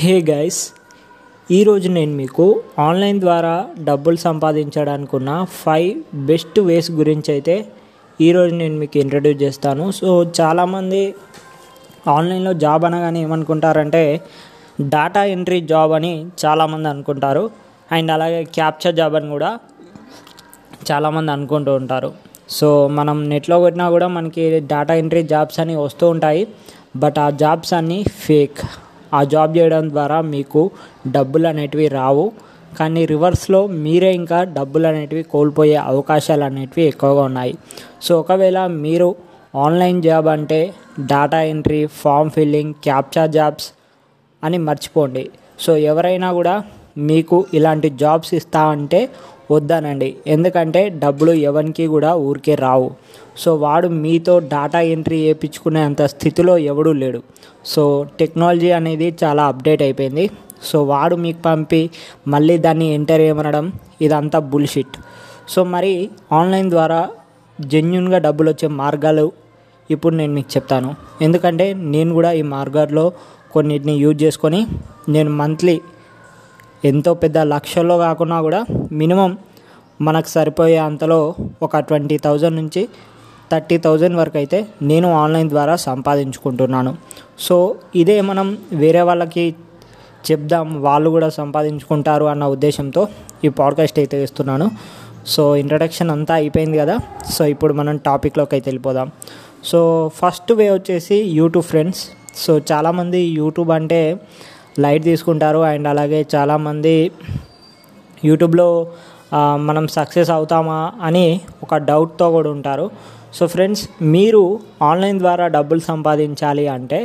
Hey guys ఈరోజు నేను మీకు ఆన్లైన్ ద్వారా డబ్బులు సంపాదించడానికి ఉన్న ఫైవ్ బెస్ట్ వేస్ గురించి అయితే ఈరోజు నేను మీకు ఇంట్రడ్యూస్ చేస్తాను. సో చాలామంది ఆన్లైన్లో జాబ్ అనగానే ఏమనుకుంటారంటే డాటా ఎంట్రీ జాబ్ అని చాలామంది అనుకుంటారు. అండ్ అలాగే క్యాప్చర్ జాబ్ అని కూడా చాలామంది అనుకుంటూ ఉంటారు. సో మనం నెట్లో కొట్టినా కూడా మనకి డేటా ఎంట్రీ జాబ్స్ అని వస్తూ ఉంటాయి. బట్ ఆ జాబ్స్ అన్నీ ఫేక్ ఆ జాబ్ చేయడం ద్వారా మీకు డబ్బులు అనేటివి రావు. కానీ రివర్స్లో మీరే ఇంకా డబ్బులు అనేటివి కోల్పోయే అవకాశాలు అనేటివి ఎక్కువగా ఉన్నాయి. సో ఒకవేళ మీరు ఆన్లైన్ జాబ్ అంటే data entry form filling captcha jobs అని మర్చిపోండి. సో ఎవరైనా కూడా మీకు ఇలాంటి జాబ్స్ ఇస్తా అంటే వద్దనండి. ఎందుకంటే డబ్బులు ఎవరికి కూడా ఊరికే రావు. సో వాడు మీతో డాటా ఎంట్రీ వేయించుకునే అంత స్థితిలో ఎవడూ లేడు. సో టెక్నాలజీ అనేది చాలా అప్డేట్ అయిపోయింది. సో వాడు మీకు పంపి మళ్ళీ దాన్ని ఎంటర్ చేయమనడం ఇదంతా బుల్షిట్ సో మరి ఆన్లైన్ ద్వారా జెన్యున్గా డబ్బులు వచ్చే మార్గాలు ఇప్పుడు నేను మీకు చెప్తాను. ఎందుకంటే నేను కూడా ఈ మార్గాల్లో కొన్నిటిని యూజ్ చేసుకొని నేను మంత్లీ ఎంతో పెద్ద లక్షల్లో కాకున్నా కూడా మినిమం మనకు సరిపోయే అంతలో ఒక ట్వంటీ థౌజండ్ నుంచి థర్టీ థౌజండ్ వరకు అయితే నేను ఆన్లైన్ ద్వారా సంపాదించుకుంటున్నాను. సో ఇదే మనం వేరే వాళ్ళకి చెప్దాం వాళ్ళు కూడా సంపాదించుకుంటారు అన్న ఉద్దేశంతో ఈ పాడ్కాస్ట్ అయితే ఇస్తున్నాను సో ఇంట్రడక్షన్ అంతా అయిపోయింది కదా. సో ఇప్పుడు మనం టాపిక్లోకి అయితే వెళ్ళిపోదాం. సో ఫస్ట్ వే వచ్చేసి యూట్యూబ్ ఫ్రెండ్స్ సో చాలామంది యూట్యూబ్ అంటే లైట్ తీసుకుంటారు అండ్ అలాగే చాలామంది యూట్యూబ్లో మనం సక్సెస్ అవుతామా అని ఒక డౌట్తో కూడా ఉంటారు. సో ఫ్రెండ్స్ మీరు ఆన్లైన్ ద్వారా డబ్బులు సంపాదించాలి అంటే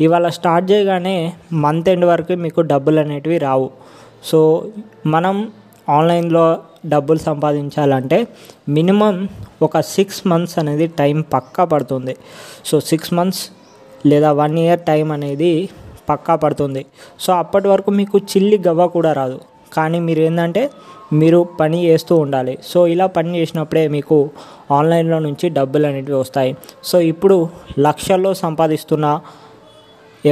ఇవాళ స్టార్ట్ చేయగానే మంత్ ఎండ్ వరకు మీకు డబ్బులు అనేటివి రావు. సో మనం ఆన్లైన్లో డబ్బులు సంపాదించాలంటే మినిమం ఒక సిక్స్ మంత్స్ అనేది టైం పక్కా పడుతుంది. సో సిక్స్ మంత్స్ లేదా వన్ ఇయర్ టైం అనేది పక్కా పడుతుంది. సో అప్పటి వరకు మీకు చిల్లి గవ్వ కూడా రాదు. కానీ మీరు ఏంటంటే మీరు పని చేస్తూ ఉండాలి. సో ఇలా పని చేసినప్పుడే మీకు ఆన్లైన్లో నుంచి డబ్బులు అనేటివి వస్తాయి. సో ఇప్పుడు లక్షల్లో సంపాదిస్తున్న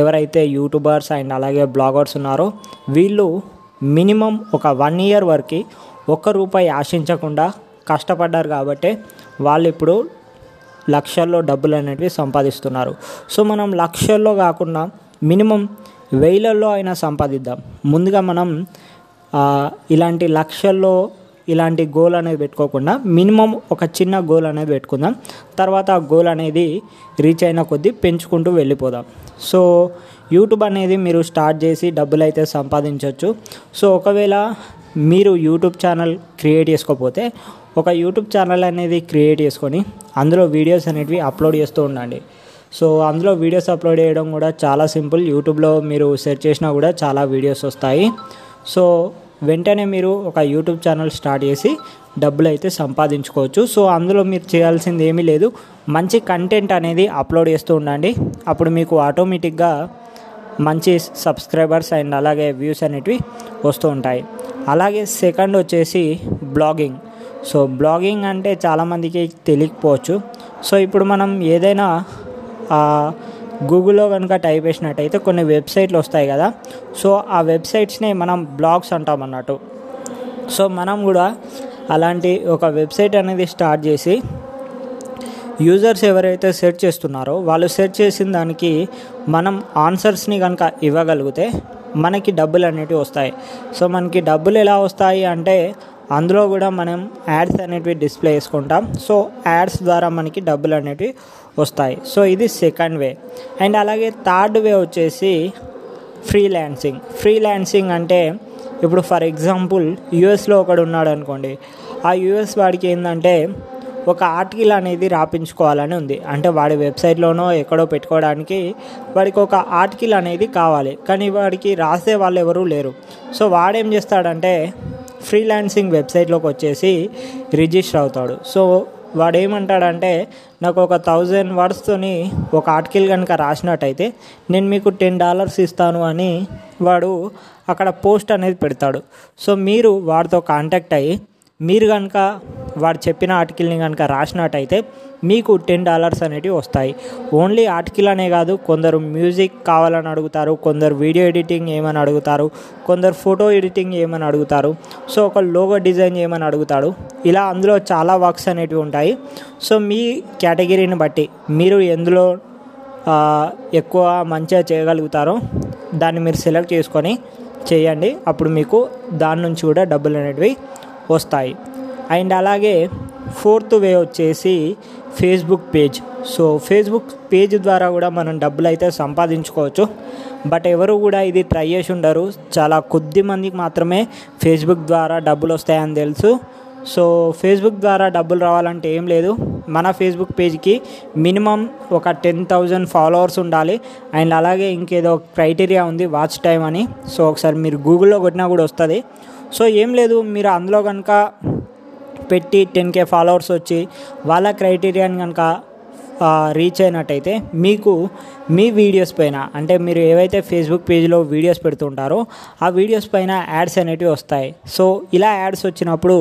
ఎవరైతే యూట్యూబర్స్ అండ్ అలాగే బ్లాగర్స్ ఉన్నారో వీళ్ళు మినిమం ఒక వన్ ఇయర్ వరకు ఒక్క రూపాయి ఆశించకుండా కష్టపడ్డారు కాబట్టి వాళ్ళు ఇప్పుడు లక్షల్లో డబ్బులు అనేటివి సంపాదిస్తున్నారు. సో మనం లక్షల్లో కాకుండా మినిమం వేలల్లో అయినా సంపాదిద్దాం. ముందుగా మనం ఇలాంటి లక్షల్లో ఇలాంటి గోల్ అనేది పెట్టుకోకుండా మినిమం ఒక చిన్న గోల్ అనేది పెట్టుకుందాం. తర్వాత ఆ గోల్ అనేది రీచ్ అయిన కొద్దీ పెంచుకుంటూ వెళ్ళిపోదాం. సో యూట్యూబ్ అనేది మీరు స్టార్ట్ చేసి డబ్బులు అయితే సంపాదించవచ్చు సో ఒకవేళ మీరు యూట్యూబ్ ఛానల్ క్రియేట్ చేసుకోకపోతే ఒక యూట్యూబ్ ఛానల్ అనేది క్రియేట్ చేసుకొని అందులో వీడియోస్ అనేటివి అప్లోడ్ చేస్తూ ఉండండి. సో అందులో వీడియోస్ అప్లోడ్ చేయడం కూడా చాలా సింపుల్. యూట్యూబ్లో మీరు సెర్చ్ చేసినా కూడా చాలా వీడియోస్ వస్తాయి. సో వెంటనే మీరు ఒక యూట్యూబ్ ఛానల్ స్టార్ట్ చేసి డబ్బులు అయితే సంపాదించుకోవచ్చు. సో అందులో మీరు చేయాల్సింది ఏమీ లేదు. మంచి కంటెంట్ అనేది అప్లోడ్ చేస్తూ ఉండండి. అప్పుడు మీకు ఆటోమేటిక్గా మంచి సబ్స్క్రైబర్స్ అండ్ అలాగే వ్యూస్ అనేటివి వస్తూ ఉంటాయి. అలాగే సెకండ్ వచ్చేసి బ్లాగింగ్. సో బ్లాగింగ్ అంటే చాలామందికి తెలియకపోవచ్చు. సో ఇప్పుడు మనం ఏదైనా గూగుల్లో కనుక టైప్ చేసినట్టయితే కొన్ని వెబ్సైట్లు వస్తాయి కదా. సో ఆ వెబ్సైట్స్ని మనం బ్లాగ్స్ అంటాం అన్నట్టు. సో మనం కూడా అలాంటి ఒక వెబ్సైట్ అనేది స్టార్ట్ చేసి యూజర్స్ ఎవరైతే సెర్చ్ చేస్తున్నారో వాళ్ళు సెర్చ్ చేసిన దానికి మనం ఆన్సర్స్ని కనుక ఇవ్వగలిగితే మనకి డబ్బులు అనేటివి వస్తాయి. సో మనకి డబ్బులు ఎలా వస్తాయి అంటే అందులో కూడా మనం యాడ్స్ అనేటివి డిస్ప్లే చేసుకుంటాం. సో యాడ్స్ ద్వారా మనకి డబ్బులు అనేటివి వస్తాయి. సో ఇది సెకండ్ వే అండ్ అలాగే థర్డ్ వే వచ్చేసి ఫ్రీలాన్సింగ్ ఫ్రీలాన్సింగ్ అంటే ఇప్పుడు ఫర్ ఎగ్జాంపుల్ యుఎస్లో ఒకడు ఉన్నాడు అనుకోండి. ఆ యుఎస్ వాడికి ఏంటంటే ఒక ఆర్టికల్ అనేది రాపించుకోవాలని ఉంది. అంటే వాడి వెబ్సైట్లోనో ఎక్కడో పెట్టుకోవడానికి వాడికి ఒక ఆర్టికల్ అనేది కావాలి. కానీ వాడికి రాసే వాళ్ళు ఎవరూ లేరు. సో వాడేం చేస్తాడంటే ఫ్రీలాన్సింగ్ వెబ్సైట్లోకి వచ్చేసి రిజిస్టర్ అవుతాడు. సో వాడు ఏమంటాడంటే నాకు ఒక థౌజండ్ వర్డ్స్తోని ఒక ఆర్టికల్ కనుక రాసినట్టయితే నేను మీకు టెన్ డాలర్స్ ఇస్తాను అని వాడు అక్కడ పోస్ట్ అనేది పెడతాడు. సో మీరు వాడితో కాంటాక్ట్ అయ్యి మీరు కనుక వాడు చెప్పిన ఆర్టికల్ని కనుక రాసినట్టయితే మీకు టెన్ డాలర్స్ అనేటివి వస్తాయి. ఓన్లీ ఆర్టికల్ అనే కాదు కొందరు మ్యూజిక్ కావాలని అడుగుతారు కొందరు వీడియో ఎడిటింగ్ ఏమని అడుగుతారు కొందరు ఫోటో ఎడిటింగ్ ఏమని అడుగుతారు సో ఒక లోగో డిజైన్ ఏమని అడుగుతాడు ఇలా అందులో చాలా వర్క్స్ అనేటివి ఉంటాయి. సో మీ కేటగిరీని బట్టి మీరు ఎందులో ఎక్కువ మంచిగా చేయగలుగుతారో దాన్ని మీరు సెలెక్ట్ చేసుకొని చేయండి. అప్పుడు మీకు దాని నుంచి కూడా డబ్బులు అనేటివి వస్తాయి. అండ్ అలాగే ఫోర్త్ వే వచ్చేసి Facebook page. So Facebook page ద్వారా కూడా మనం డబ్బులు అయితే సంపాదించుకోవచ్చు. బట్ ఎవరు కూడా ఇది ట్రై చేసి ఉండరు. చాలా కొద్ది మందికి మాత్రమే ఫేస్బుక్ ద్వారా డబ్బులు వస్తాయని తెలుసు. సో ఫేస్బుక్ ద్వారా డబ్బులు రావాలంటే ఏం లేదు. మన ఫేస్బుక్ పేజ్కి మినిమం ఒక టెన్ థౌజండ్ ఫాలోవర్స్ ఉండాలి. అండ్ అలాగే ఇంకేదో క్రైటీరియా ఉంది వాచ్ టైం అని. సో ఒకసారి మీరు గూగుల్లో కొట్టినా కూడా వస్తుంది. సో ఏం లేదు. మీరు అందులో కనుక పెట్టి టెన్ కే ఫాలోవర్స్ వచ్చి వాళ్ళ క్రైటీరియాని కనుక రీచ్ అయినట్టయితే మీకు మీ వీడియోస్ పైన అంటే మీరు ఏవైతే ఫేస్బుక్ పేజ్లో వీడియోస్ పెడుతుంటారో ఆ వీడియోస్ పైన యాడ్స్ అనేటివి వస్తాయి. సో ఇలా యాడ్స్ వచ్చినప్పుడు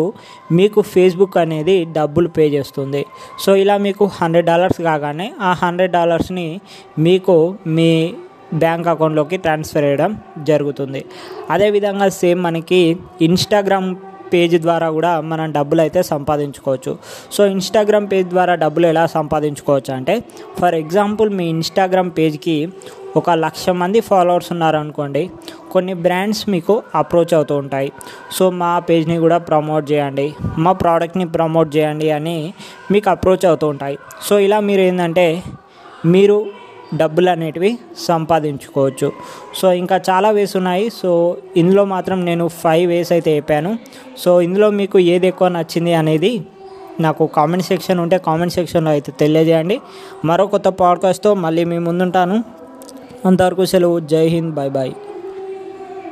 మీకు ఫేస్బుక్ అనేది డబ్బులు పే చేస్తుంది. సో ఇలా మీకు హండ్రెడ్ డాలర్స్ కాగానే ఆ హండ్రెడ్ డాలర్స్ని మీకు మీ బ్యాంక్ అకౌంట్లోకి ట్రాన్స్ఫర్ చేయడం జరుగుతుంది. అదేవిధంగా సేమ్ మనకి ఇన్స్టాగ్రామ్ పేజ్ ద్వారా కూడా మనం డబ్బులు అయితే సంపాదించుకోవచ్చు. సో ఇన్స్టాగ్రామ్ పేజ్ ద్వారా డబ్బులు ఎలా సంపాదించుకోవచ్చు అంటే ఫర్ ఎగ్జాంపుల్ మీ ఇన్స్టాగ్రామ్ పేజ్కి ఒక లక్ష మంది ఫాలోవర్స్ ఉన్నారనుకోండి కొన్ని బ్రాండ్స్ మీకు అప్రోచ్ అవుతూ ఉంటాయి. సో మా పేజ్ని కూడా ప్రమోట్ చేయండి మా ప్రోడక్ట్ని ప్రమోట్ చేయండి అని మీకు అప్రోచ్ అవుతూ ఉంటాయి. సో ఇలా మీరు ఏంటంటే మీరు డబ్బులు అనేటివి సంపాదించుకోవచ్చు. సో ఇంకా చాలా వేస్ ఉన్నాయి. సో ఇందులో మాత్రం నేను ఫైవ్ వేస్ అయితే చెప్పాను. సో ఇందులో మీకు ఏది ఎక్కువ నచ్చింది అనేది నాకు కామెంట్ సెక్షన్ ఉంటే కామెంట్ సెక్షన్లో అయితే తెలియజేయండి. మరో కొత్త పాడ్కాస్ట్తో మళ్ళీ మీ ముందుంటాను. అంతవరకు సెలవు. జై హింద్. Bye bye